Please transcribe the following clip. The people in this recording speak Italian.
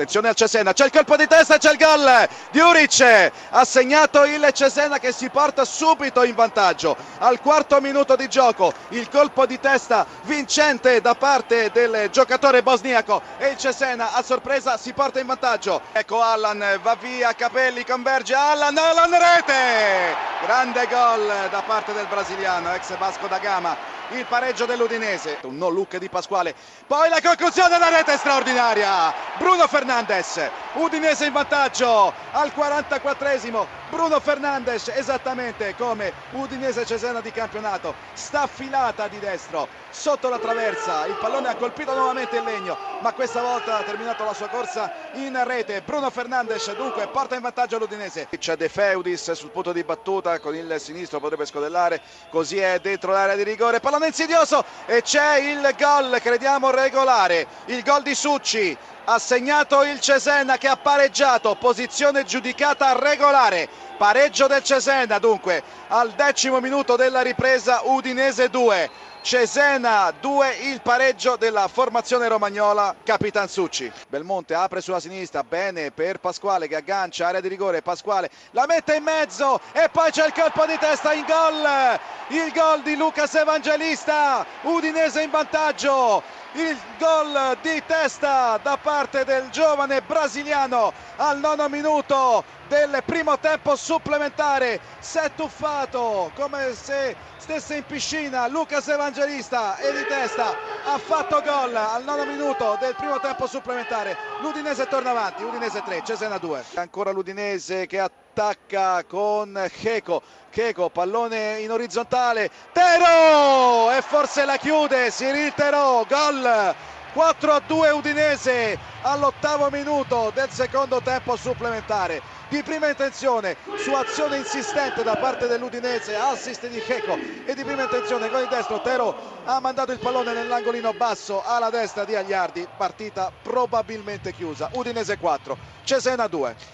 Attenzione al Cesena, c'è il colpo di testa e c'è il gol di Uric. Ha segnato il Cesena che si porta subito in vantaggio. Al quarto minuto di gioco, il colpo di testa vincente da parte del giocatore bosniaco e il Cesena a sorpresa si porta in vantaggio. Ecco Allan, va via, Capelli converge, Allan, Allan rete! Grande gol da parte del brasiliano, ex Vasco da Gama il pareggio dell'Udinese. Un no look di Pasquale. Poi la conclusione della rete straordinaria. Bruno Fernandes. Udinese in vantaggio al 44esimo. Bruno Fernandes esattamente come Udinese Cesena di campionato. Sta filata di destro sotto la traversa. Il pallone ha colpito nuovamente il legno, ma questa volta ha terminato la sua corsa in rete. Bruno Fernandes dunque porta in vantaggio l'Udinese. C'è De Feudis sul punto di battuta con il sinistro potrebbe scodellare. Così è dentro l'area di rigore. Pallone insidioso e c'è il gol, crediamo regolare, il gol di Succi. Ha segnato il Cesena che ha pareggiato, posizione giudicata regolare. Pareggio del Cesena dunque al decimo minuto della ripresa Udinese 2. Cesena 2 il pareggio della formazione romagnola Capitan Succi Belmonte apre sulla sinistra bene per Pasquale che aggancia area di rigore Pasquale la mette in mezzo e poi c'è il colpo di testa in gol il gol di Lucas Evangelista Udinese in vantaggio il gol di testa da parte del giovane brasiliano al nono minuto del primo tempo supplementare. Si è tuffato come se stesse in piscina. Lucas Evangelista e di testa. Ha fatto gol al nono minuto del primo tempo supplementare. l'Udinese torna avanti. Udinese 3 Cesena 2 ancora l'Udinese che attacca con Checo. Checo pallone in orizzontale. Tero! E forse la chiude Cyril Tero gol! 4 a 2 Udinese all'ottavo minuto del secondo tempo supplementare. Di prima intenzione su azione insistente da parte dell'Udinese assist di Checo. E di prima intenzione con il destro Tero ha mandato il pallone nell'angolino basso alla destra di Agliardi. Partita probabilmente chiusa. Udinese 4 Cesena 2